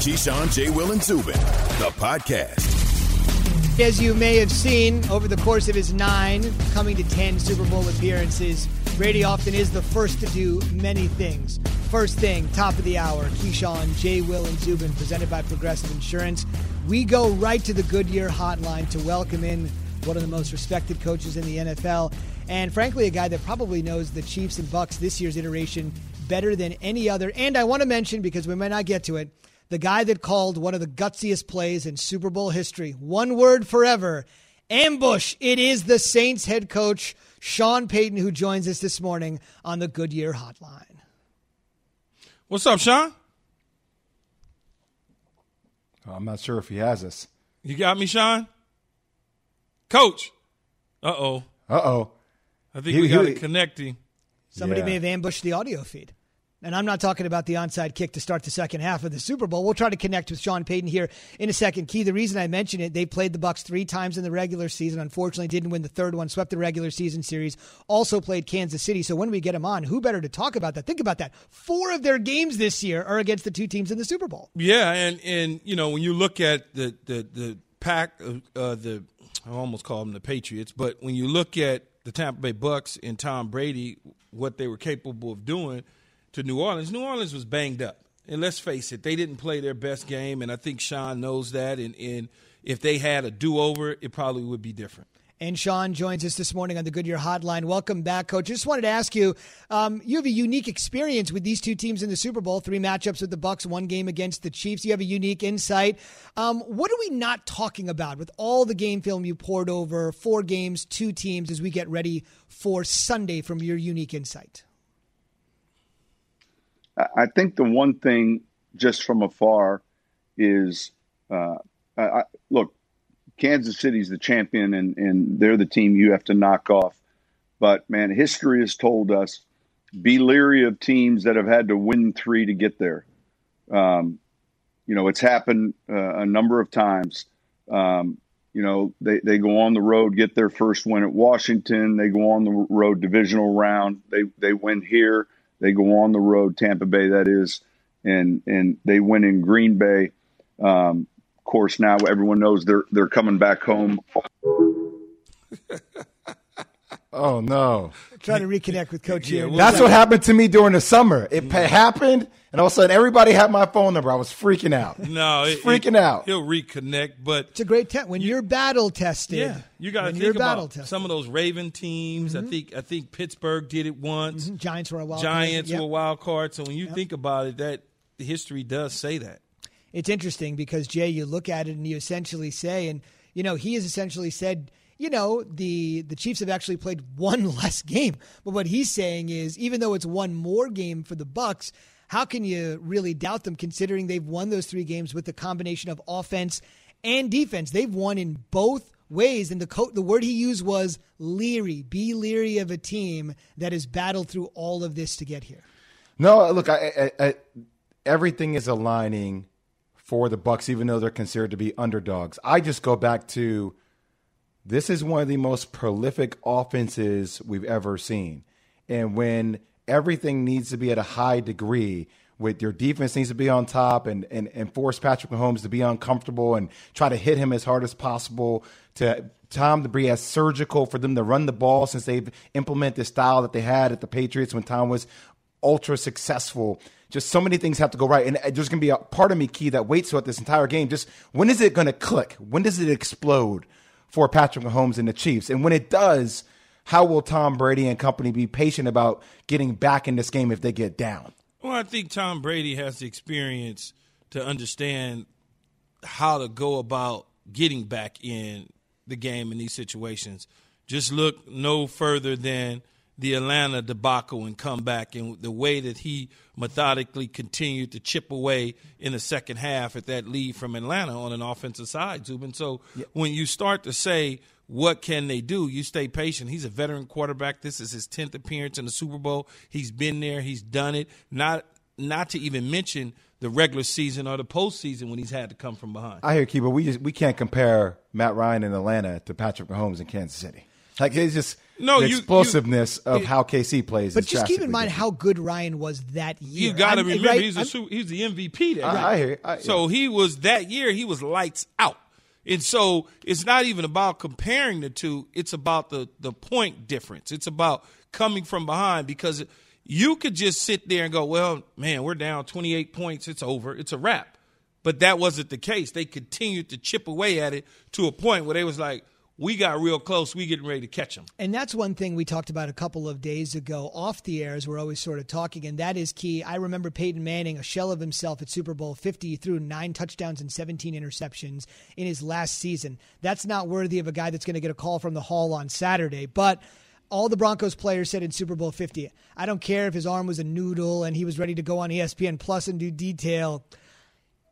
Keyshawn, J. Will, and Zubin, the podcast. As you may have seen over the course of his nine, coming to 10 Super Bowl appearances, Brady often is the first to do many things. First thing, top of the hour, Keyshawn, J. Will, and Zubin, presented by Progressive Insurance. We go right to the Goodyear hotline to welcome in one of the most respected coaches in the NFL, and frankly, a guy that probably knows the Chiefs and Bucks this year's iteration better than any other. And I want to mention, because we might not get to it, the guy that called one of the gutsiest plays in Super Bowl history. One word forever ambush. It is the Saints head coach, Sean Payton, who joins us this morning on the Goodyear Hotline. What's up, Sean? Oh, I'm not sure if he has us. You got me, Sean? Coach. Uh oh. Uh oh. I think He- we got he- to connect him. Somebody Yeah. may have ambushed the audio feed. And I'm not talking about the onside kick to start the second half of the Super Bowl. We'll try to connect with Sean Payton here in a second. Key, the reason I mention it, they played the Bucks three times in the regular season. Unfortunately, didn't win the third one. Swept the regular season series. Also played Kansas City. So when we get them on, who better to talk about that? Think about that. Four of their games this year are against the two teams in the Super Bowl. Yeah, and and you know when you look at the the the pack, uh, the I almost call them the Patriots, but when you look at the Tampa Bay Bucks and Tom Brady, what they were capable of doing to New Orleans, New Orleans was banged up, and let's face it, they didn't play their best game, and I think Sean knows that, and and if they had a do over, it probably would be different. And Sean joins us this morning on the Goodyear Hotline. Welcome back, Coach. Just wanted to ask you: um, you have a unique experience with these two teams in the Super Bowl. Three matchups with the Bucks, one game against the Chiefs. You have a unique insight. Um, what are we not talking about with all the game film you pored over four games, two teams, as we get ready for Sunday? From your unique insight, I think the one thing just from afar is uh, I, look, Kansas City's the champion and, and they're the team you have to knock off. But man, history has told us be leery of teams that have had to win three to get there. Um, you know, it's happened uh, a number of times. Um, you know, they, they go on the road, get their first win at Washington. They go on the road divisional round. They they win here. They go on the road, Tampa Bay, that is, and and they win in Green Bay. Um, of course, now everyone knows they're they're coming back home. Oh no. trying to reconnect with Coach here. That's what happened to me during the summer. It pa- happened, and all of a sudden, everybody had my phone number. I was freaking out. No, I it- freaking it- out. He'll reconnect, but It's a great test when you're battle tested. Yeah, you got to when think about battle tested. some of those Raven teams. I mm-hmm. think I think Pittsburgh did it once. Mm-hmm. Giants were a wild. Giants card. Yep. were wild cards. So when you think about it, that history does say that. it's interesting because Jay, you look at it and you essentially say, and you know, he has essentially said, you know, the the Chiefs have actually played one less game. But what he's saying is, even though it's one more game for the Bucks, how can you really doubt them considering they've won those three games with the combination of offense and defense? They've won in both ways, and the co- the word he used was leery. Be leery of a team that has battled through all of this to get here. No, look, I, I, I, everything is aligning for the Bucks, even though they're considered to be underdogs. I just go back to this is one of the most prolific offenses we've ever seen, and when everything needs to be at a high degree. With your defense needs to be on top and, and, and force Patrick Mahomes to be uncomfortable and try to hit him as hard as possible. To Tom to be as surgical for them to run the ball since they've implemented the style that they had at the Patriots when Tom was ultra successful. Just so many things have to go right. And uh, there's going to be a part of me, Key, that waits throughout this entire game. Just when is it going to click? When does it explode for Patrick Mahomes and the Chiefs? And when it does, how will Tom Brady and company be patient about getting back in this game if they get down? Well, I think Tom Brady has the experience to understand how to go about getting back in the game in these situations. Just look no further than the Atlanta debacle and come back, and the way that he methodically continued to chip away in the second half at that lead from Atlanta on an offensive side, Zubin. So when you start to say, what can they do? You stay patient. He's a veteran quarterback. This is his 10th appearance in the Super Bowl. He's been there. He's done it. Not not to even mention the regular season or the postseason when he's had to come from behind. I hear but we just we can't compare Matt Ryan in Atlanta to Patrick Mahomes in Kansas City. Like it's just No, the you- explosiveness you- of it- how KC plays. But is just keep in mind how good Ryan was that year. You got to remember right? he's a I'm- he's the MVP that I- year. I hear. I- so he was that year. He was lights out, and so it's not even about comparing the two. It's about the the point difference. It's about coming from behind because you could just sit there and go, "Well, man, we're down 28 points. It's over. It's a wrap." But that wasn't the case. They continued to chip away at it to a point where they was like, "We got real close. We getting ready to catch them." And that's one thing we talked about a couple of days ago off the air as we're always sort of talking, and that is key. I remember Peyton Manning, a shell of himself at Super Bowl 50, he threw nine touchdowns and 17 interceptions in his last season. That's not worthy of a guy that's going to get a call from the hall on Saturday. But all the Broncos players said in Super Bowl 50, I don't care if his arm was a noodle and he was ready to go on ESPN Plus and do detail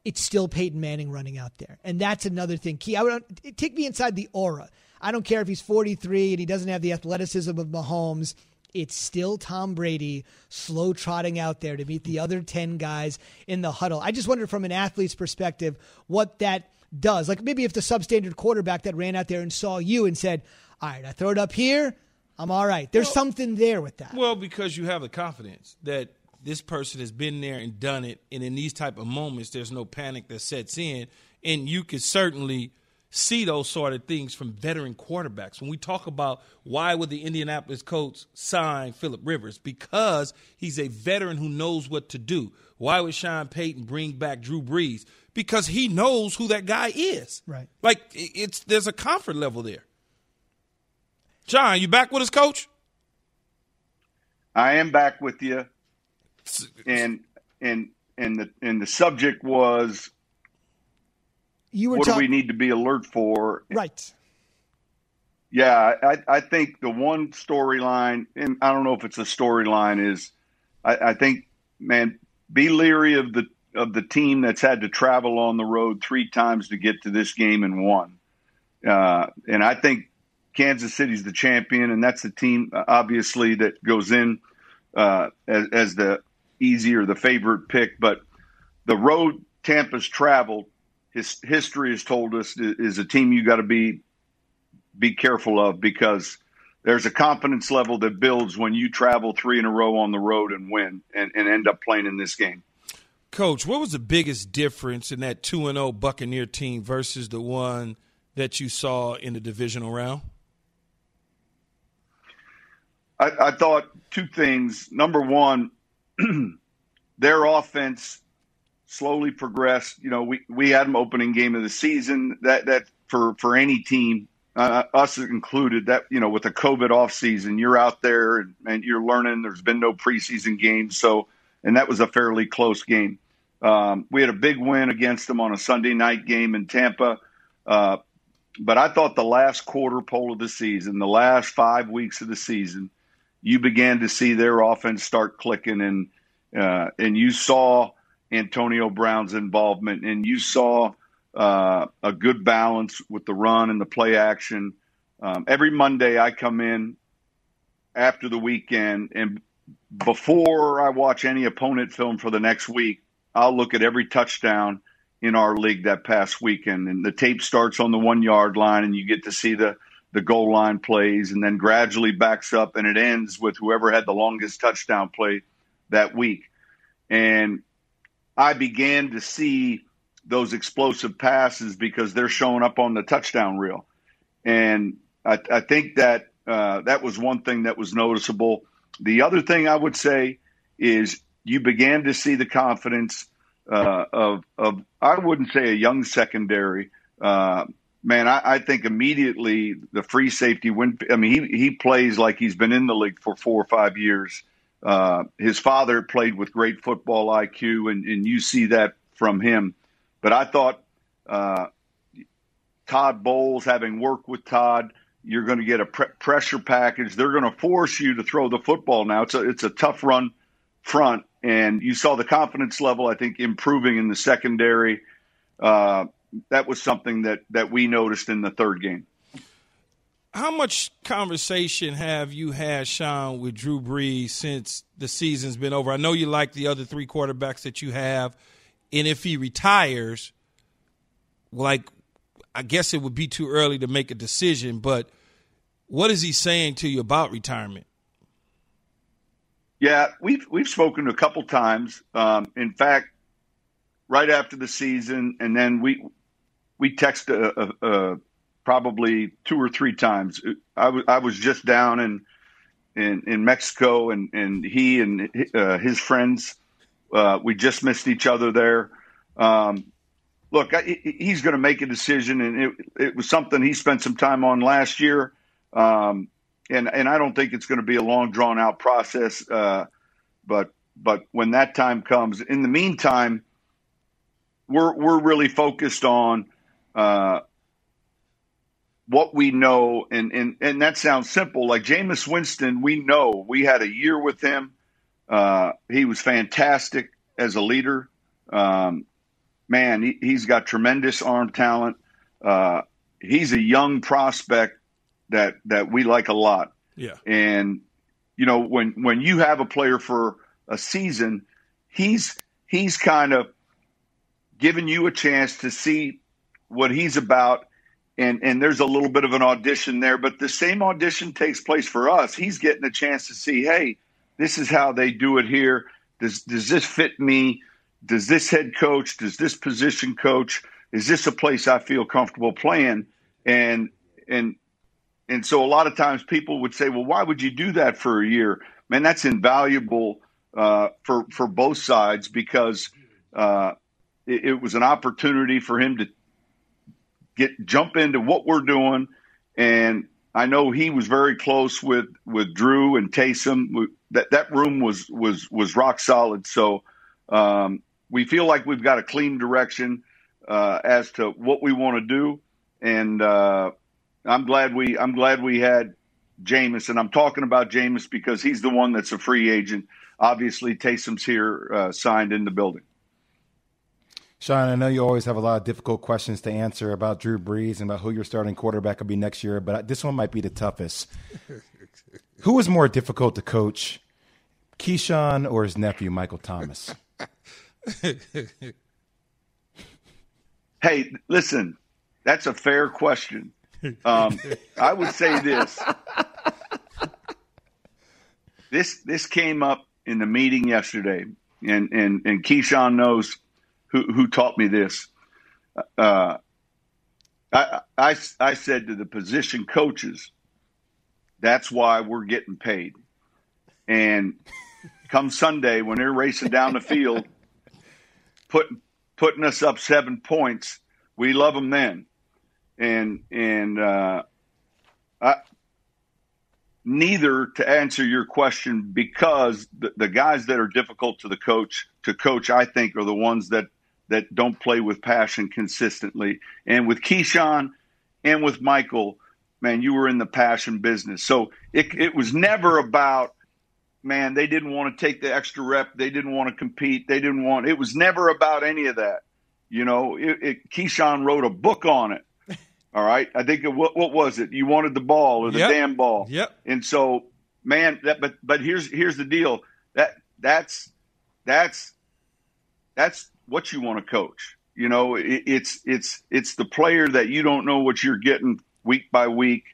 it's still Peyton Manning running out there. And that's another thing. Key, I would take me inside the aura. I don't care if he's 43 and he doesn't have the athleticism of Mahomes. It's still Tom Brady slow trotting out there to meet the other 10 guys in the huddle. I just wonder from an athlete's perspective what that does. Like maybe if the substandard quarterback that ran out there and saw you and said, All right, I throw it up here, I'm all right. There's something there with that. Well, because you have the confidence that this person has been there and done it, and in these type of moments, there's no panic that sets in, and you can certainly see those sort of things from veteran quarterbacks. When we talk about why would the Indianapolis Colts sign Philip Rivers, because he's a veteran who knows what to do. Why would Sean Payton bring back Drew Brees? Because he knows who that guy is. Right. Like it's there's a comfort level there. John, you back with us, coach? I am back with you, and and and the and the subject was you were what do we need to be alert for? right. Yeah, I, I think the one storyline, and I don't know if it's a storyline, is I, I think, man, be leery of the of the team that's had to travel on the road three times to get to this game and won. Uh, and I think Kansas City's the champion, and that's the team obviously that goes in uh, as, as the easier, the favorite pick. But the road Tampa's traveled, his history has told us is, a team you got to be be careful of because there's a confidence level that builds when you travel three in a row on the road and win and, and end up playing in this game. Coach, what was the biggest difference in that 2 and 0 Buccaneer team versus the one that you saw in the divisional round? I, I thought two things. Number one, their offense slowly progressed. You know, we, we had them opening game of the season. That that for for any team, uh, us included, that you know, with the COVID off season, you're out there and, and you're learning. There's been no preseason games, so and that was a fairly close game. Um, we had a big win against them on a Sunday night game in Tampa. Uh, but I thought the last quarter pole of the season, the last five weeks of the season, you began to see their offense start clicking, and uh, and you saw Antonio Brown's involvement, and you saw uh, a good balance with the run and the play action. Um, every Monday, I come in after the weekend, and before I watch any opponent film for the next week, I'll look at every touchdown in our league that past weekend, and the tape starts on the one yard line, and you get to see the the goal line plays, and then gradually backs up, and it ends with whoever had the longest touchdown play that week. And I began to see those explosive passes because they're showing up on the touchdown reel, and I, I think that uh, that was one thing that was noticeable. The other thing I would say is you began to see the confidence uh, of of I wouldn't say a young secondary. Uh, man, I, I, think immediately the free safety when I mean he he plays like he's been in the league for four or five years. Uh, his father played with great football IQ, and, and you see that from him. But I thought uh, Todd Bowles, having worked with Todd, you're going to get a pre- pressure package. They're going to force you to throw the football. Now it's a it's a tough run front, and you saw the confidence level I think improving in the secondary. Uh, that was something that that we noticed in the third game. How much conversation have you had, Sean, with Drew Brees since the season's been over? I know you like the other three quarterbacks that you have, and if he retires, like I guess it would be too early to make a decision, but What is he saying to you about retirement? Yeah, we've we've spoken a couple times. Um, in fact, right after the season, and then we we texted a, a, a probably two or three times. I, w- I was just down in in, in Mexico, and, and he and uh, his friends, uh, we just missed each other there. Um, look, I, he's going to make a decision, and it, it, was something he spent some time on last year. Um, and and I don't think it's going to be a long, drawn out process. Uh, but but when that time comes, in the meantime, we're we're really focused on uh, what we know, and, and and that sounds simple. Like Jameis Winston, we know we had a year with him. Uh, he was fantastic as a leader. Um, man, he, has got tremendous arm talent. Uh, he's a young prospect that that we like a lot. Yeah, and you know when when you have a player for a season, he's he's kind of giving you a chance to see what he's about. And and there's a little bit of an audition there but the same audition takes place for us. He's getting a chance to see hey this is how they do it here. Does does this fit me? Does this head coach does this position coach is this a place i feel comfortable playing? And and and so a lot of times people would say well why would you do that for a year? Man that's invaluable uh, for for both sides because uh, it, it was an opportunity for him to get jump into what we're doing. And I know he was very close with with Drew and Taysom. That that room was was was rock solid. So um, we feel like we've got a clean direction uh, as to what we want to do, and uh, I'm glad we I'm glad we had Jameis, and I'm talking about Jameis because he's the one that's a free agent. Obviously, Taysom's here uh, signed in the building. Sean, I know you always have a lot of difficult questions to answer about Drew Brees and about who your starting quarterback will be next year, but this one might be the toughest. who is more difficult to coach, Keyshawn or his nephew, Michael Thomas? hey, listen, that's a fair question. Um, I would say this. This this came up in the meeting yesterday, and and and Keyshawn knows who, who taught me this. Uh, I, I, I said to the position coaches, that's why we're getting paid. And come Sunday, when they're racing down the field, putting putting us up seven points, we love them then. And and uh, I, neither to answer your question because the, the guys that are difficult to the coach to coach, I think, are the ones that that don't play with passion consistently. And with Keyshawn and with Michael, man, you were in the passion business. So it, it was never about, man, they didn't want to take the extra rep. They didn't want to compete. They didn't want, it was never about any of that. You know, it, it Keyshawn wrote a book on it. All right. I think it, what, what was it? You wanted the ball or the yep. damn ball. Yep. And so, man, that, but, but here's, here's the deal that that's, that's, that's what you want to coach. You know, it, it's it's it's the player that you don't know what you're getting week by week,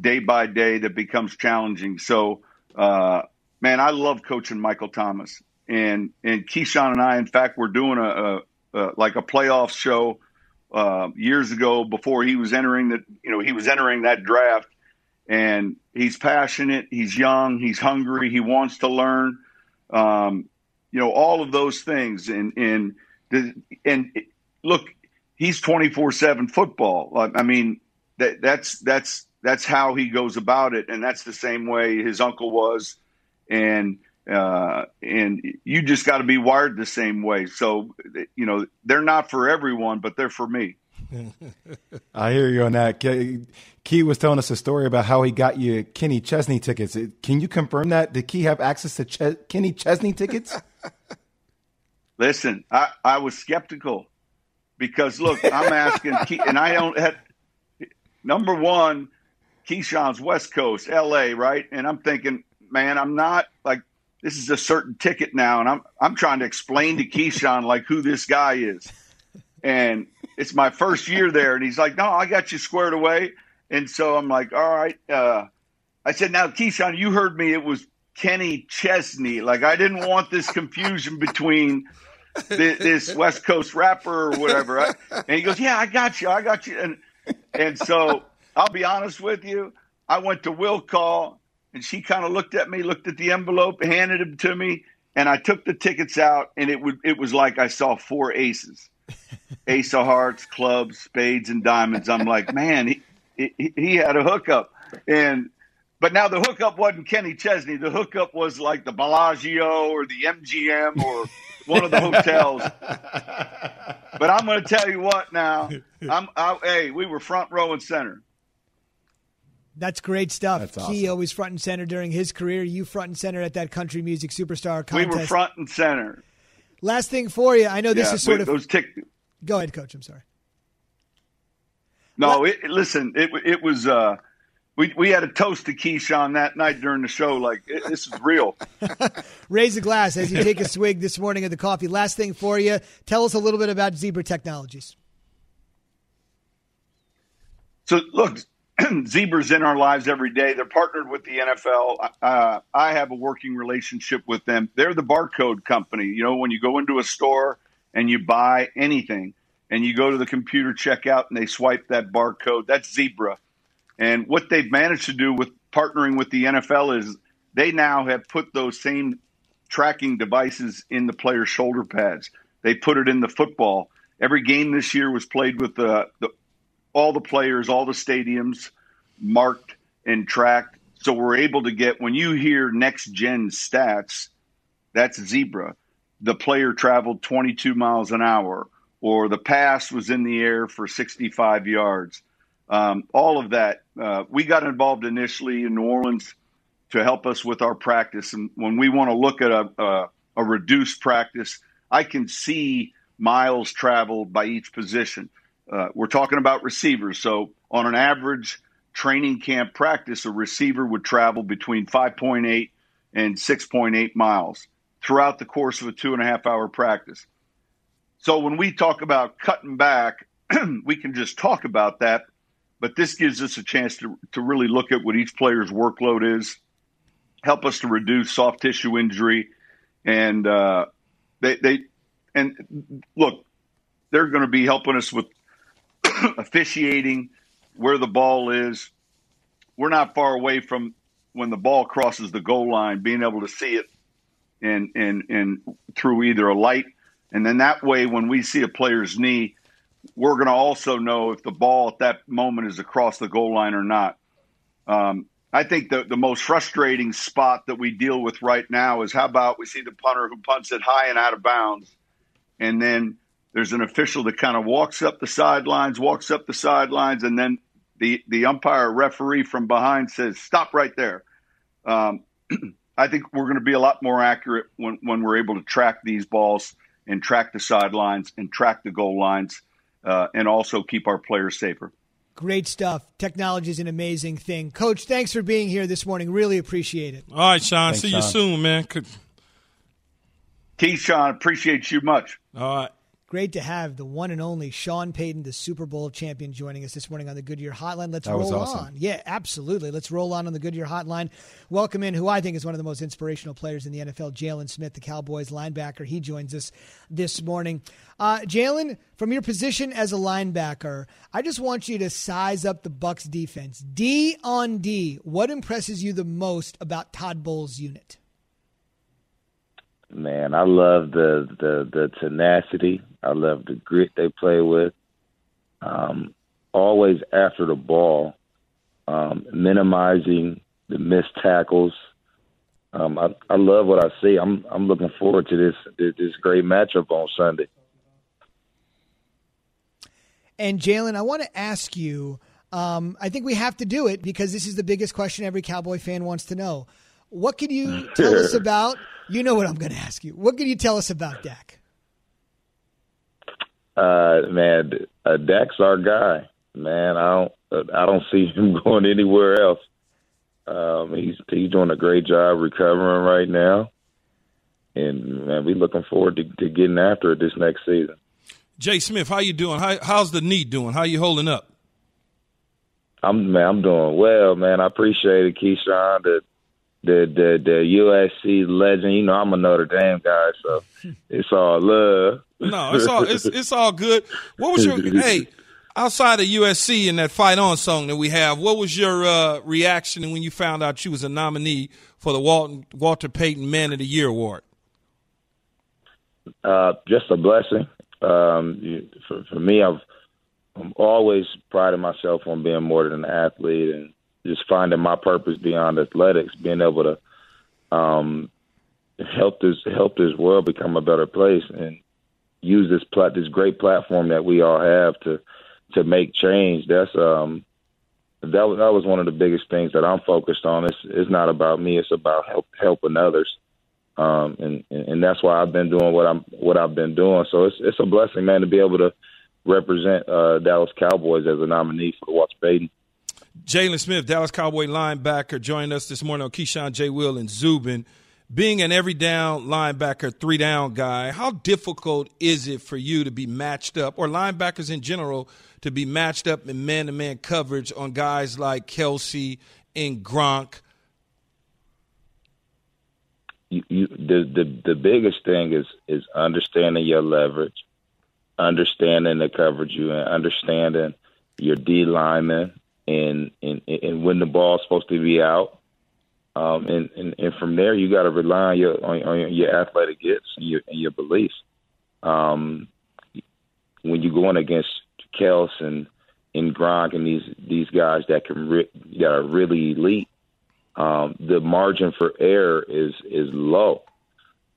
day by day that becomes challenging. So, uh, man, I love coaching Michael Thomas and and Keyshawn and I. In fact, we're doing a, a, a like a playoff show uh, years ago before he was entering the you know he was entering that draft, and he's passionate, he's young, he's hungry, he wants to learn. Um, you know all of those things, and and and look, he's twenty four seven football. I mean, that, that's that's that's how he goes about it, and that's the same way his uncle was, and uh, and you just got to be wired the same way. So you know, they're not for everyone, but they're for me. I hear you on that. Key was telling us a story about how he got you Kenny Chesney tickets. Can you confirm that? Did Key have access to Ch- Kenny Chesney tickets? Listen, I, I was skeptical because look, I'm asking, Key, and I don't have number one, Keyshawn's West Coast, LA, right? And I'm thinking, man, I'm not like this is a certain ticket now, and I'm I'm trying to explain to Keyshawn like who this guy is, and it's my first year there, and he's like, no, I got you squared away, and so I'm like, all right. Uh, I said, now, Keyshawn, you heard me. It was Kenny Chesney. Like, I didn't want this confusion between this, this West Coast rapper or whatever. and he goes, yeah, I got you. I got you. And, and so I'll be honest with you. I went to will call and she kind of looked at me, looked at the envelope, handed it to me, and I took the tickets out, and it would it was like I saw four aces, ace of hearts, clubs, spades, and diamonds. I'm like, man, he, he, he had a hookup, and but now the hookup wasn't Kenny Chesney. The hookup was like the Bellagio or the MGM or one of the hotels. but I'm going to tell you what now. I'm I, hey, we were front row and center. That's great stuff. That's He always front and center during his career. You front and center at that country music superstar contest. We were front and center. Last thing for you. I know this yeah, is sort we- of. those tick. Go ahead, coach. I'm sorry. No, it, listen, it it was. Uh, we we had a toast to Keyshawn that night during the show. Like it, this is real. Raise a glass as you take a swig this morning of the coffee. Last thing for you. Tell us a little bit about Zebra Technologies. So look, zebras in our lives every day. They're partnered with the NFL. Uh, I have a working relationship with them. They're the barcode company. You know, when you go into a store and you buy anything, and you go to the computer checkout and they swipe that barcode, that's Zebra. And what they've managed to do with partnering with the NFL is they now have put those same tracking devices in the players' shoulder pads. They put it in the football. Every game this year was played with the, the all the players, all the stadiums marked and tracked. So we're able to get when you hear next gen stats, that's zebra. The player traveled 22 miles an hour, or the pass was in the air for 65 yards. Um, all of that. Uh, we got involved initially in New Orleans to help us with our practice. And when we want to look at a, a, a reduced practice, I can see miles traveled by each position. Uh, we're talking about receivers. So on an average training camp practice, a receiver would travel between 5.8 and 6.8 miles throughout the course of a two and a half hour practice. So when we talk about cutting back, we can just talk about that, but this gives us a chance to, to really look at what each player's workload is, help us to reduce soft tissue injury, and uh, they they and look, they're going to be helping us with officiating, where the ball is. We're not far away from when the ball crosses the goal line, being able to see it and and and through either a light, and then that way, when we see a player's knee, we're going to also know if the ball at that moment is across the goal line or not. Um, I think the the most frustrating spot that we deal with right now is how about we see the punter who punts it high and out of bounds, and then there's an official that kind of walks up the sidelines, walks up the sidelines, and then the the umpire referee from behind says, "Stop right there." Um, I think we're going to be a lot more accurate when when we're able to track these balls and track the sidelines and track the goal lines, uh, and also keep our players safer. Great stuff. Technology is an amazing thing. Coach, thanks for being here this morning. Really appreciate it. All right, Sean. Thanks, see you soon, man. Could- Sean, appreciate you much. All right. Great to have the one and only Sean Payton, the Super Bowl champion, joining us this morning on the Goodyear Hotline. Let's That roll awesome. on. Yeah, absolutely. Let's roll on on the Goodyear Hotline. Welcome in who I think is one of the most inspirational players in the NFL, Jaylon Smith, the Cowboys linebacker. He joins us this morning. Uh, Jaylon, from your position as a linebacker, I just want you to size up the Bucks defense. D on D, what impresses you the most about Todd Bowles' unit? Man, I love the the the tenacity. I love the grit they play with. Um, always after the ball, um, minimizing the missed tackles. Um, I, I love what I see. I'm I'm looking forward to this this, great matchup on Sunday. And Jaylon, I want to ask you. Um, I think we have to do it because this is the biggest question every Cowboy fan wants to know. What can you tell us about? You know what I'm going to ask you. What can you tell us about Dak? Uh, man, uh, Dak's our guy. Man, I don't I don't see him going anywhere else. Um, he's he's doing a great job recovering right now, and man, we're looking forward to, to getting after it this next season. Jay Smith, how you doing? How, how's the knee doing? How you holding up? I'm man, I'm doing well, man. I appreciate it, Keyshawn. The the the the USC legend. You know, I'm a Notre Dame guy, so it's all love. No, it's all it's it's all good. What was your hey? Outside of USC and that "Fight On" song that we have, what was your uh, reaction when you found out you was a nominee for the Walton, Walter Payton Man of the Year award? Uh, just a blessing. Um, for, for me, I've I'm always prided myself on being more than an athlete and just finding my purpose beyond athletics, being able to um, help this help this world become a better place and use this plat this great platform that we all have to to make change. That's um that was that was one of the biggest things that I'm focused on. It's it's not about me. It's about help helping others. Um, and and that's why I've been doing what I'm what I've been doing. So it's it's a blessing, man, to be able to represent uh, Dallas Cowboys as a nominee for the Walter Payton. Jaylon Smith, Dallas Cowboy linebacker, joined us this morning on Keyshawn J. Will and Zubin. Being an every down linebacker, three down guy, how difficult is it for you to be matched up, or linebackers in general, to be matched up in man to man coverage on guys like Kelce and Gronk? You, you, the, the the biggest thing is is understanding your leverage, understanding the coverage you and understanding your D lineman and, and and when the ball's supposed to be out. Um, and, and, and from there, you got to rely on your on, on your athletic gifts and your and your beliefs. Um, when you're going against Kels and and Gronk and these these guys that can re- that are really elite, um, the margin for error is is low.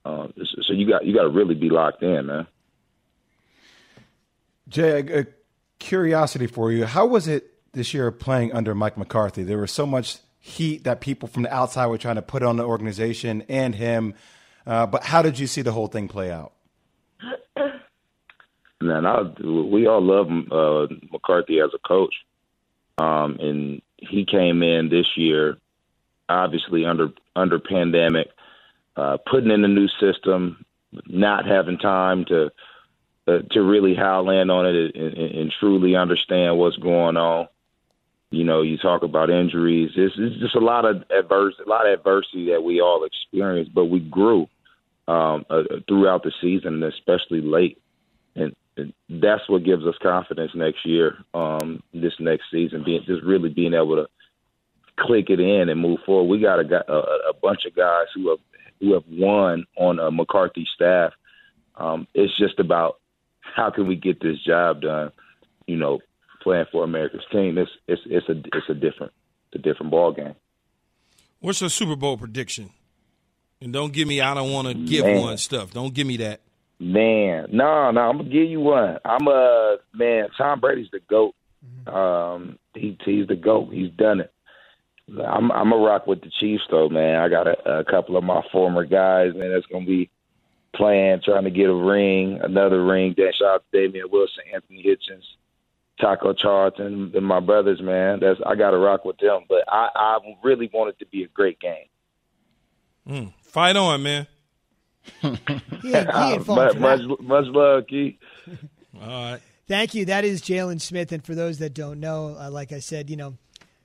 Um, so you got you got to really be locked in, man. Jay, a, a curiosity for you: How was it this year playing under Mike McCarthy? There was so much heat that people from the outside were trying to put on the organization and him. Uh, but how did you see the whole thing play out? Man, I, we all love uh, McCarthy as a coach, um, and he came in this year, obviously under under pandemic, uh, putting in a new system, not having time to uh, to really howl in on it and, and, and truly understand what's going on. You know, you talk about injuries. It's, it's just a lot of adverse, a lot of adversity that we all experienced, but we grew um, uh, throughout the season, especially late, and, and that's what gives us confidence next year, um, this next season, being just really being able to click it in and move forward. We got a, a, a bunch of guys who have who have won on a McCarthy staff. Um, it's just about how can we get this job done? You know, playing for America's team, it's it's it's a it's a different it's a different ball game. What's your Super Bowl prediction? And don't give me I don't want to give man. one stuff. Don't give me that. Man, no, no, I'm gonna give you one. I'm a man. Tom Brady's the goat. Um, he he's the goat. He's done it. I'm I'm a rock with the Chiefs though, man. I got a, a couple of my former guys, man. That's gonna be playing, trying to get a ring, another ring. Shout out to Damien Wilson, Anthony Hitchens, Taco Charlton, and my brothers, man. That's I got to rock with them. But I, I really want it to be a great game. Mm. Fight on, man. he ain't, he ain't much, much, much love, Keith. All right. Thank you. That is Jaylon Smith. And for those that don't know, uh, like I said, you know,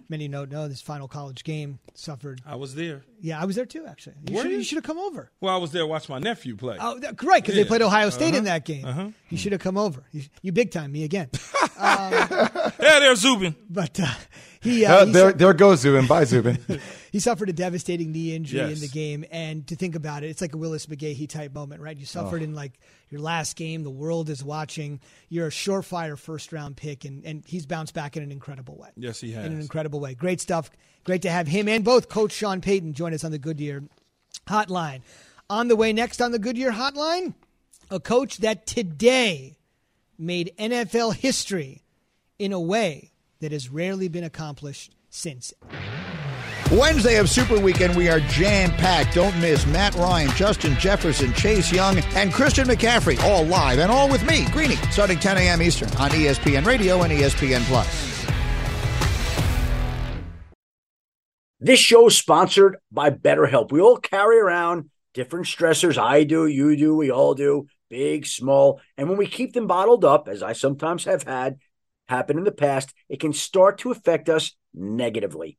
many don't know this final college game suffered. I was there. Yeah, I was there too. Actually, you Were should, you? you should have come over. Well, I was there. Watch my nephew play. Oh, that, right, because Yeah. they played Ohio State in Uh-huh. that game. Uh-huh. You should have come over. You, you big time me again. yeah, there's Zubin. But uh, he uh, Uh, he, there, su- there goes Zubin. Bye, Zubin. he suffered a devastating knee injury in the game, and to think about it, it's like a Willis McGahee type moment, right? You suffered oh. in like your last game. The world is watching. You're a surefire first round pick, and and he's bounced back in an incredible way. Yes, he has. in an incredible way. Great stuff. Great to have him and both Coach Sean Payton join us on the Goodyear Hotline. On the way next on the Goodyear Hotline, a coach that today made NFL history in a way that has rarely been accomplished since. Wednesday of Super Weekend, we are jam packed. Don't miss Matt Ryan, Justin Jefferson, Chase Young, and Christian McCaffrey, all live and all with me, Greeny, starting 10 a.m. Eastern on ESPN Radio and ESPN Plus. This show is sponsored by BetterHelp. We all carry around different stressors. I do, you do, we all do, big, small. And when we keep them bottled up, as I sometimes have had, happen in the past, it can start to affect us negatively.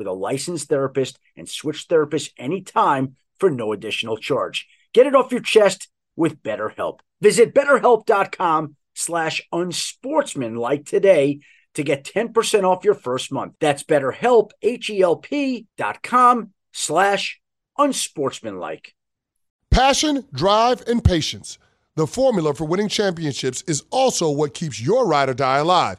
with a licensed therapist and switch therapists anytime for no additional charge. Get it off your chest with BetterHelp. Visit betterhelp.com slash unsportsmanlike today to get 10% off your first month. That's betterhelp, H-E-L-P dot com slash unsportsmanlike. Passion, drive, and patience. The formula for winning championships is also what keeps your ride or die alive.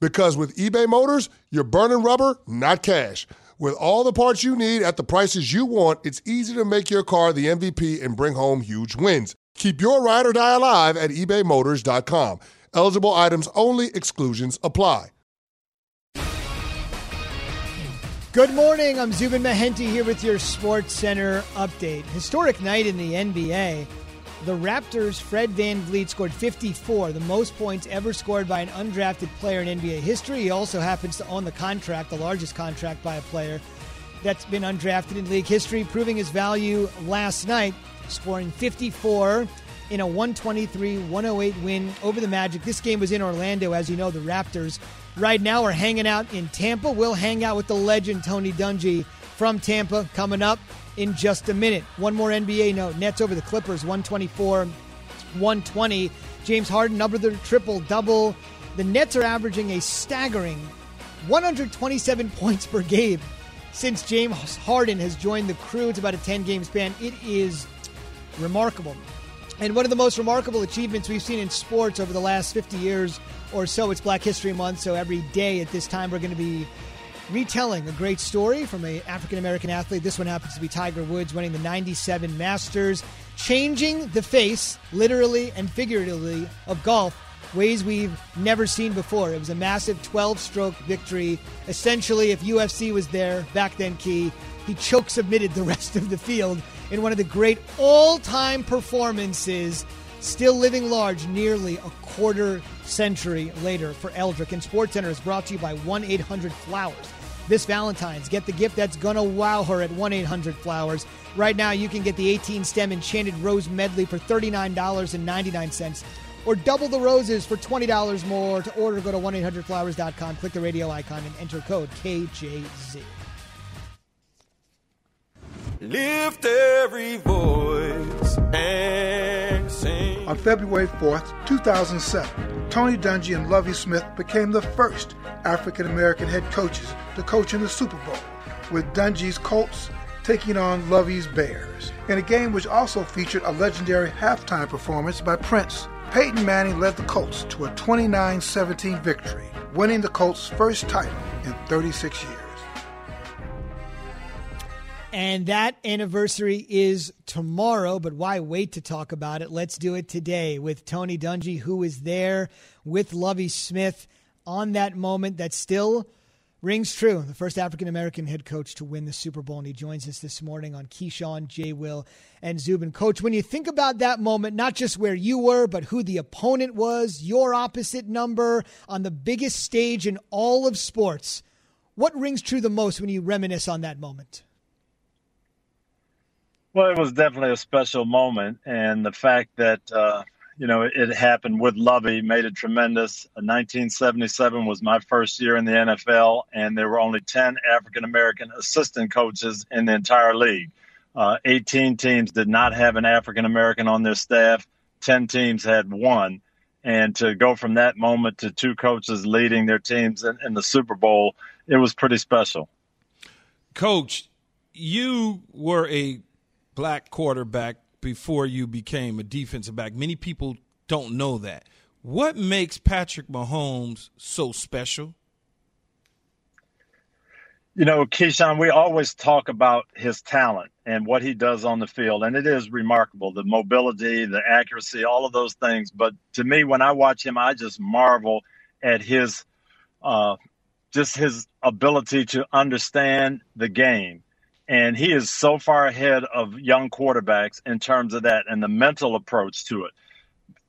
Because with eBay Motors, you're burning rubber, not cash. With all the parts you need at the prices you want, it's easy to make your car the MVP and bring home huge wins. Keep your ride or die alive at ebaymotors.com. Eligible items only, exclusions apply. Good morning. I'm Zubin Mehenti here with your Sports Center update. Historic night in the NBA. The Raptors' Fred VanVleet scored 54, the most points ever scored by an undrafted player in NBA history. He also happens to own the contract, the largest contract by a player that's been undrafted in league history, proving his value last night, scoring 54 in a 123 108 win over the Magic. This game was in Orlando. As you know, the Raptors right now we're hanging out in Tampa. We'll hang out with the legend Tony Dungy from Tampa coming up in just a minute. One more NBA note Nets over the Clippers 124 120. James Harden, number another triple double. The Nets are averaging a staggering 127 points per game since James Harden has joined the crew. It's about a 10 game span. It is remarkable. And one of the most remarkable achievements we've seen in sports over the last 50 years or so. It's Black History Month, so every day at this time we're going to be retelling a great story from an African American athlete. This one happens to be Tiger Woods winning the 97 Masters, changing the face, literally and figuratively, of golf. Ways we've never seen before. It was a massive 12 stroke victory. Essentially, if UFC was there back then, Key, he choke submitted the rest of the field in one of the great all time performances, still living large nearly a quarter century later for Eldrick. And SportsCenter is brought to you by 1 800 Flowers. This Valentine's, get the gift that's gonna wow her at 1 800 Flowers. Right now, you can get the 18 stem Enchanted Rose Medley for $39.99 or double the roses for $20 more. To order, go to 1 800flowers.com, click the radio icon, and enter code KJZ. Lift every voice and. On February 4th, 2007, Tony Dungy and Lovie Smith became the first African American head coaches to coach in the Super Bowl, with Dungy's Colts taking on Lovie's Bears, in a game which also featured a legendary halftime performance by Prince. Peyton Manning led the Colts to a 29 17 victory, winning the Colts' first title in 36 years. And that anniversary is tomorrow, but why wait to talk about it? Let's do it today with Tony Dungy, who is there with Lovie Smith on that moment that still rings true. The first African American head coach to win the Super Bowl, and he joins us this morning on Keyshawn, J. Will, and Zubin. Coach, when you think about that moment, not just where you were, but who the opponent was, your opposite number on the biggest stage in all of sports, what rings true the most when you reminisce on that moment? Well, it was definitely a special moment, and the fact that uh, you know it happened with Lovie made it tremendous. 1977 was my first year in the NFL, and there were only 10 African American assistant coaches in the entire league. Uh, 18 teams did not have an African American on their staff. 10 teams had one, and to go from that moment to two coaches leading their teams in, in the Super Bowl, it was pretty special. Coach, you were a black quarterback before you became a defensive back. Many people don't know that. What makes Patrick Mahomes so special? You know, Keyshawn, we always talk about his talent and what he does on the field, and it is remarkable the mobility, the accuracy, all of those things. But to me, when I watch him, I just marvel at his uh, just his ability to understand the game. And he is so far ahead of young quarterbacks in terms of that and the mental approach to it.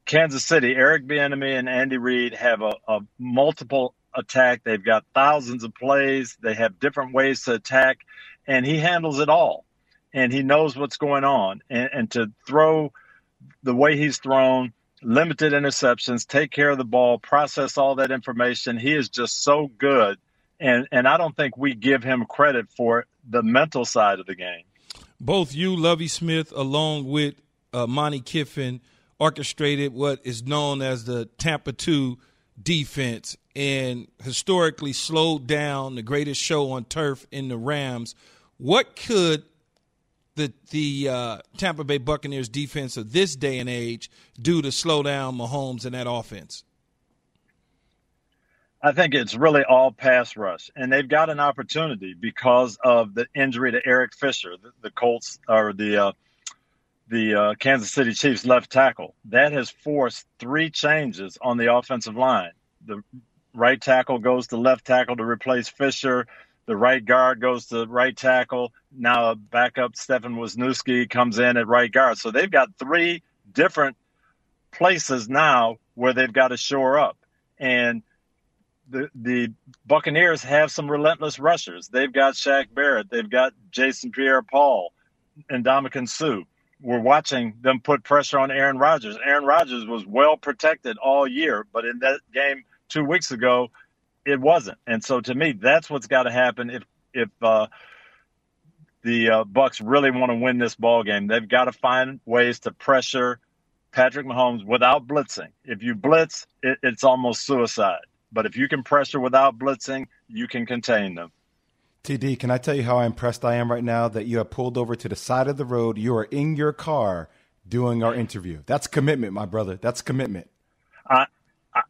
Kansas City, Eric Bieniemy and Andy Reid have a, a multiple attack. They've got thousands of plays. They have different ways to attack, and he handles it all. And he knows what's going on. And, and to throw the way he's thrown, limited interceptions, take care of the ball, process all that information. He is just so good. And, and I don't think we give him credit for the mental side of the game. Both you, Lovie Smith, along with uh, Monte Kiffin, orchestrated what is known as the Tampa 2 defense and historically slowed down the greatest show on turf in the Rams. What could the the uh, Tampa Bay Buccaneers defense of this day and age do to slow down Mahomes and that offense? I think it's really all pass rush, and they've got an opportunity because of the injury to Eric Fisher, the, the Colts or the uh, the uh, Kansas City Chiefs left tackle. That has forced three changes on the offensive line. The right tackle goes to left tackle to replace Fisher. The right guard goes to right tackle. Now a backup Stefan Wisniewski comes in at right guard. So they've got three different places now where they've got to shore up. And the Buccaneers have some relentless rushers. They've got Shaq Barrett. They've got Jason Pierre-Paul and Ndamukong Suh we're watching them put pressure on Aaron Rodgers. Aaron Rodgers was well protected all year, but in that game two weeks ago, it wasn't. And so to me, that's what's got to happen if if uh, the uh, Bucks really want to win this ball game. They've got to find ways to pressure Patrick Mahomes without blitzing. If you blitz, it, it's almost suicide. But if you can pressure without blitzing, you can contain them. TD, can I tell you how impressed I am right now that you have pulled over to the side of the road? You are in your car doing our interview. That's commitment, my brother. That's commitment. I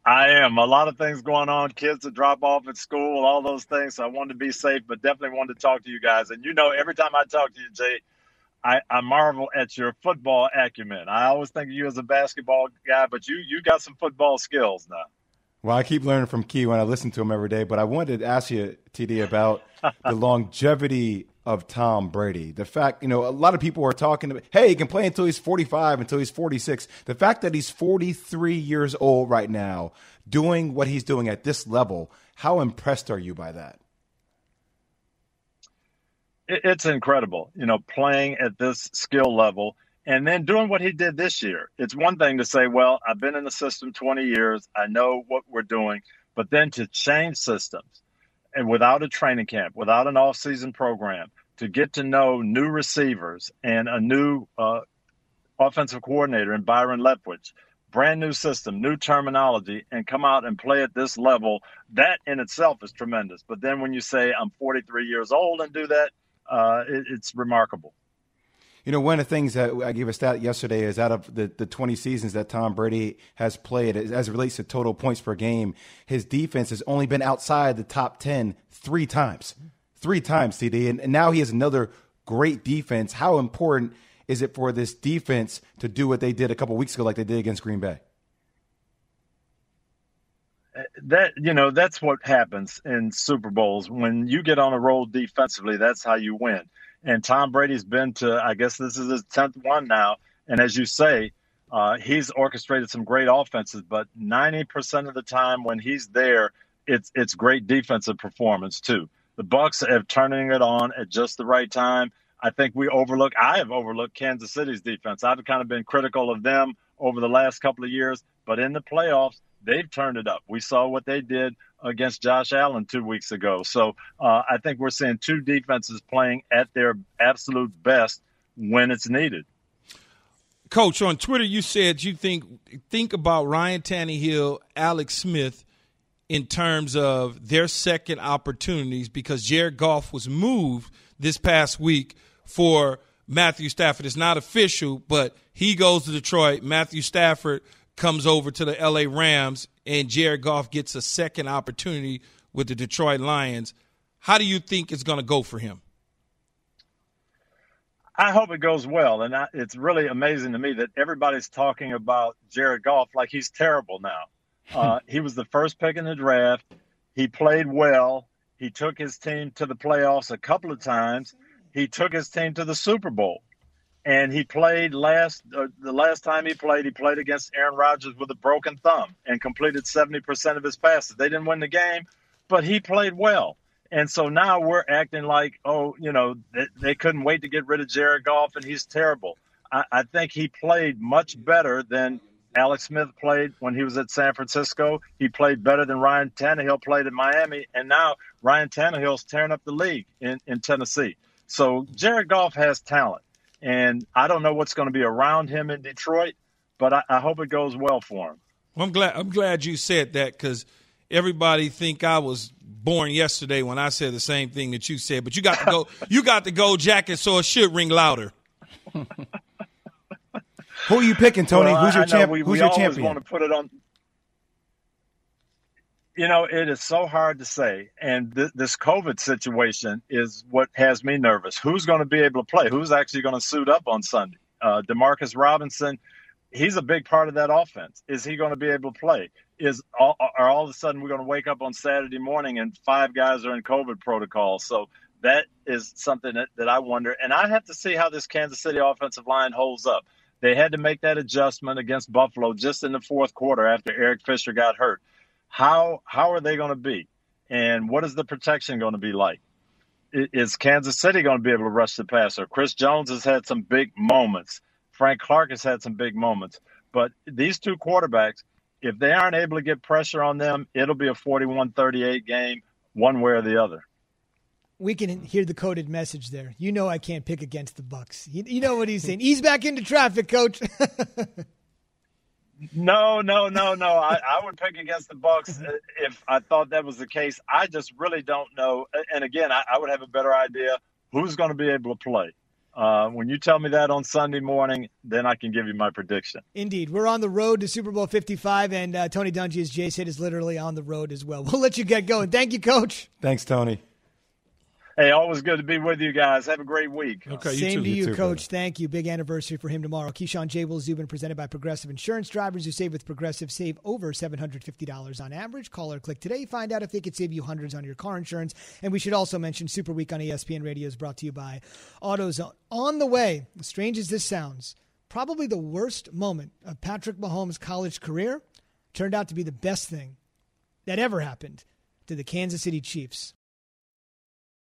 I am. A lot of things going on, kids to drop off at school, all those things. So I wanted to be safe, but definitely wanted to talk to you guys. And you know, every time I talk to you, Jay, I, I marvel at your football acumen. I always think of you as a basketball guy, but you you got some football skills now. Well, I keep learning from Key when I listen to him every day, but I wanted to ask you, TD, about the longevity of Tom Brady. The fact, you know, a lot of people are talking about, hey, he can play until he's 45, until he's 46. The fact that he's 43 years old right now, doing what he's doing at this level, how impressed are you by that? It's incredible, you know, playing at this skill level and then doing what he did this year. It's one thing to say, well, I've been in the system 20 years, I know what we're doing, but then to change systems and without a training camp, without an off-season program, to get to know new receivers and a new uh, offensive coordinator in Byron Leftwich, brand new system, new terminology, and come out and play at this level, that in itself is tremendous. But then when you say I'm 43 years old and do that, uh, it, it's remarkable. You know, one of the things that I gave a stat yesterday is out of the, the 20 seasons that Tom Brady has played, as it relates to total points per game, his defense has only been outside the top 10 three times. Three times, TD. And, and now he has another great defense. How important is it for this defense to do what they did a couple weeks ago, like they did against Green Bay? Uh, that you know that's what happens in Super Bowls when you get on a roll defensively. That's how you win. And Tom Brady's been to, I guess this is his 10th one now. And as you say, uh, he's orchestrated some great offenses, but 90% of the time when he's there, it's, it's great defensive performance too. The Bucks have turning it on at just the right time. I think we overlook, I have overlooked Kansas City's defense. I've kind of been critical of them over the last couple of years, but in the playoffs, they've turned it up. We saw what they did against Josh Allen two weeks ago. So uh, I think we're seeing two defenses playing at their absolute best when it's needed. Coach, on Twitter, you said you think think about Ryan Tannehill, Alex Smith, in terms of their second opportunities because Jared Goff was moved this past week for Matthew Stafford. It's not official, but he goes to Detroit. Matthew Stafford comes over to the LA Rams, and Jared Goff gets a second opportunity with the Detroit Lions. How do you think it's going to go for him? I hope it goes well. And I, it's really amazing to me that everybody's talking about Jared Goff like he's terrible now. Uh, he was the first pick in the draft. He played well. He took his team to the playoffs a couple of times. He took his team to the Super Bowl. And he played last uh, the last time he played, he played against Aaron Rodgers with a broken thumb and completed 70% of his passes. They didn't win the game, but he played well. And so now we're acting like, oh, you know, they, they couldn't wait to get rid of Jared Goff and he's terrible. I, I think he played much better than Alex Smith played when he was at San Francisco. He played better than Ryan Tannehill played at Miami. And now Ryan Tannehill's tearing up the league in, in Tennessee. So Jared Goff has talent. And I don't know what's going to be around him in Detroit, but I, I hope it goes well for him. Well, I'm glad I'm glad you said that because everybody think I was born yesterday when I said the same thing that you said. But you got to go you got the gold jacket, so it should ring louder. Who are you picking, Tony? Well, Who's your champion? We, Who's we your always champion? want to put it on. You know, it is so hard to say, and th- this COVID situation is what has me nervous. Who's going to be able to play? Who's actually going to suit up on Sunday? Uh, Demarcus Robinson, he's a big part of that offense. Is he going to be able to play? Is all, are all of a sudden we're going to wake up on Saturday morning and five guys are in COVID protocol? So that is something that, that I wonder. And I have to see how this Kansas City offensive line holds up. They had to make that adjustment against Buffalo just in the fourth quarter after Eric Fisher got hurt. How how are they going to be, and what is the protection going to be like? Is Kansas City going to be able to rush the passer? Chris Jones has had some big moments. Frank Clark has had some big moments. But these two quarterbacks, if they aren't able to get pressure on them, it'll be a 41-38 game, one way or the other we can hear the coded message there. You know I can't pick against the Bucks. You, you know what he's saying. He's back into traffic, coach. no, no, no, no. I, I would pick against the Bucks if I thought that was the case. I just really don't know. And again, I, I would have a better idea who's going to be able to play. Uh, when you tell me that on Sunday morning, then I can give you my prediction. Indeed. We're on the road to Super Bowl 55, and uh, Tony Dungy, as Jay said, is literally on the road as well. We'll let you get going. Thank you, Coach. Thanks, Tony. Hey, always good to be with you guys. Have a great week. Okay, Same you to too. you, too, Coach. brother. Thank you. Big anniversary for him tomorrow. Keyshawn J. Will Zubin presented by Progressive Insurance. Drivers who save with Progressive save over $750 on average. Call or click today. Find out if they could save you hundreds on your car insurance. And we should also mention Super Week on ESPN Radio is brought to you by AutoZone. On the way, as strange as this sounds, probably the worst moment of Patrick Mahomes' college career turned out to be the best thing that ever happened to the Kansas City Chiefs.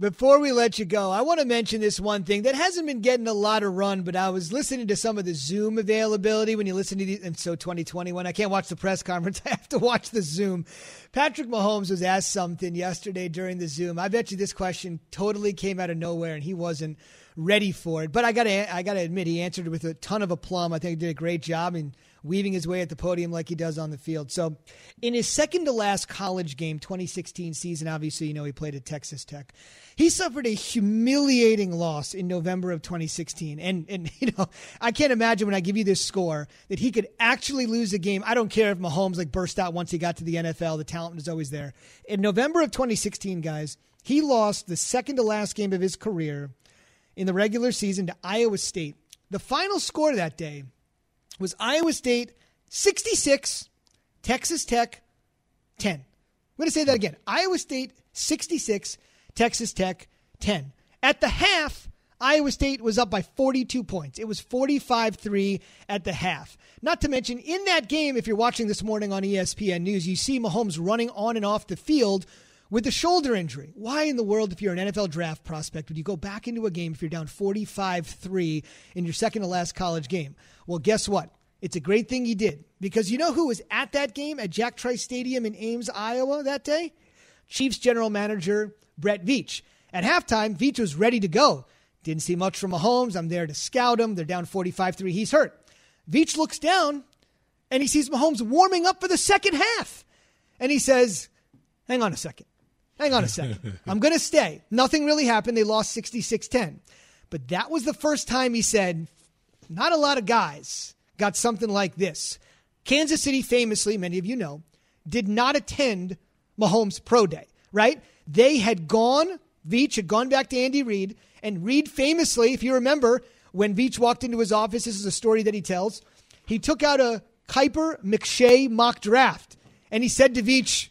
Before we let you go, I want to mention this one thing that hasn't been getting a lot of run, but I was listening to some of the Zoom availability when you listen to the, and so 2021, I can't watch the press conference. I have to watch the Zoom. Patrick Mahomes was asked something yesterday during the Zoom. I bet you this question totally came out of nowhere and he wasn't ready for it. But I got to I got to admit he answered with a ton of aplomb. I think he did a great job and weaving his way at the podium like he does on the field. So, in his second to last college game, 2016 season, obviously, you know, he played at Texas Tech. He suffered a humiliating loss in November of 2016. And, and, you know, I can't imagine when I give you this score that he could actually lose a game. I don't care if Mahomes like burst out once he got to the NFL, the talent was always there. In November of 2016, guys, he lost the second to last game of his career in the regular season to Iowa State. The final score that day was Iowa State 66, Texas Tech 10. I'm going to say that again. Iowa State 66, Texas Tech 10. At the half, Iowa State was up by 42 points. It was 45 3 at the half. Not to mention, in that game, if you're watching this morning on ESPN News, you see Mahomes running on and off the field with a shoulder injury. Why in the world, if you're an NFL draft prospect, would you go back into a game if you're down 45 3 in your second to last college game? Well, guess what? It's a great thing he did because you know who was at that game at Jack Trice Stadium in Ames, Iowa that day? Chiefs general manager Brett Veach. At halftime, Veach was ready to go. Didn't see much from Mahomes. I'm there to scout him. They're down 45 3. He's hurt. Veach looks down and he sees Mahomes warming up for the second half. And he says, Hang on a second. Hang on a second. I'm going to stay. Nothing really happened. They lost 66 10. But that was the first time he said, Not a lot of guys got something like this. Kansas City famously, many of you know, did not attend Mahomes' pro day, right? They had gone, Veach had gone back to Andy Reid, and Reid famously, if you remember, when Veach walked into his office, this is a story that he tells, he took out a Kiper McShay mock draft, and he said to Veach,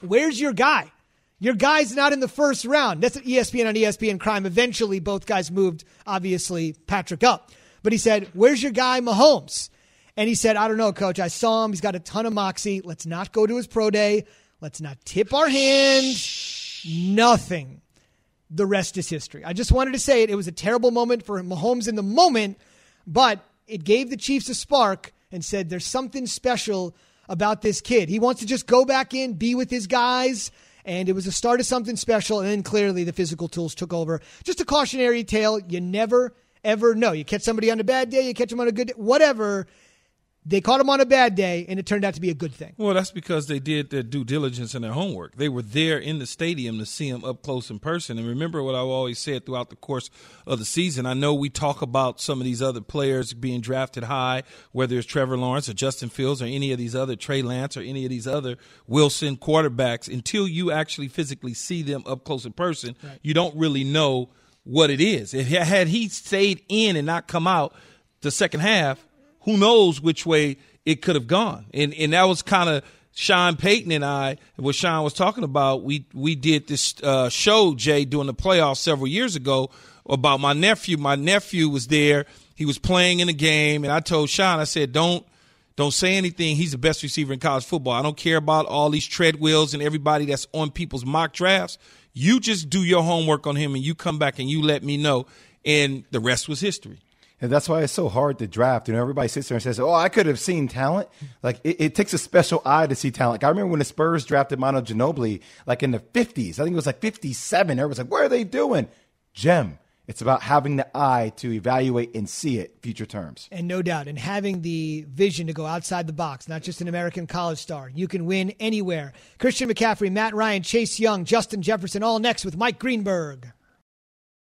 Where's your guy? Your guy's not in the first round. That's an ESPN on ESPN Crime. Eventually, both guys moved, obviously, Patrick up. But he said, Where's your guy, Mahomes? And he said, I don't know, coach. I saw him. He's got a ton of moxie. Let's not go to his pro day. Let's not tip our hand. Nothing. The rest is history. I just wanted to say it. It was a terrible moment for Mahomes in the moment, but it gave the Chiefs a spark and said, There's something special about this kid. He wants to just go back in, be with his guys. And it was a start of something special. And then clearly the physical tools took over. Just a cautionary tale. You never ever know. You catch somebody on a bad day, you catch them on a good day, whatever. They caught him on a bad day, and it turned out to be a good thing. Well, that's because they did their due diligence and their homework. They were there in the stadium to see him up close in person. And remember what I've always said throughout the course of the season. I know we talk about some of these other players being drafted high, whether it's Trevor Lawrence or Justin Fields or any of these other Trey Lance or any of these other Wilson quarterbacks. Until you actually physically see them up close in person, right. you don't really know what it is. If had he stayed in and not come out the second half, who knows which way it could have gone. And and that was kind of Sean Payton and I, what Sean was talking about. We we did this uh, show, Jay, during the playoffs several years ago about my nephew. My nephew was there. He was playing in a game, and I told Sean, I said, don't don't say anything. He's the best receiver in college football. I don't care about all these Treadwells and everybody that's on people's mock drafts. You just do your homework on him and you come back and you let me know. And the rest was history. And that's why it's so hard to draft. You know, everybody sits there and says, "Oh, I could have seen talent." Like it, it takes a special eye to see talent. Like I remember when the Spurs drafted Manu Ginobili, like in the fifties. I think it was like fifty-seven. Everyone's like, "What are they doing?" Gem. It's about having the eye to evaluate and see it future terms. And no doubt, and having the vision to go outside the box, not just an American college star. You can win anywhere. Christian McCaffrey, Matt Ryan, Chase Young, Justin Jefferson, all next with Mike Greenberg.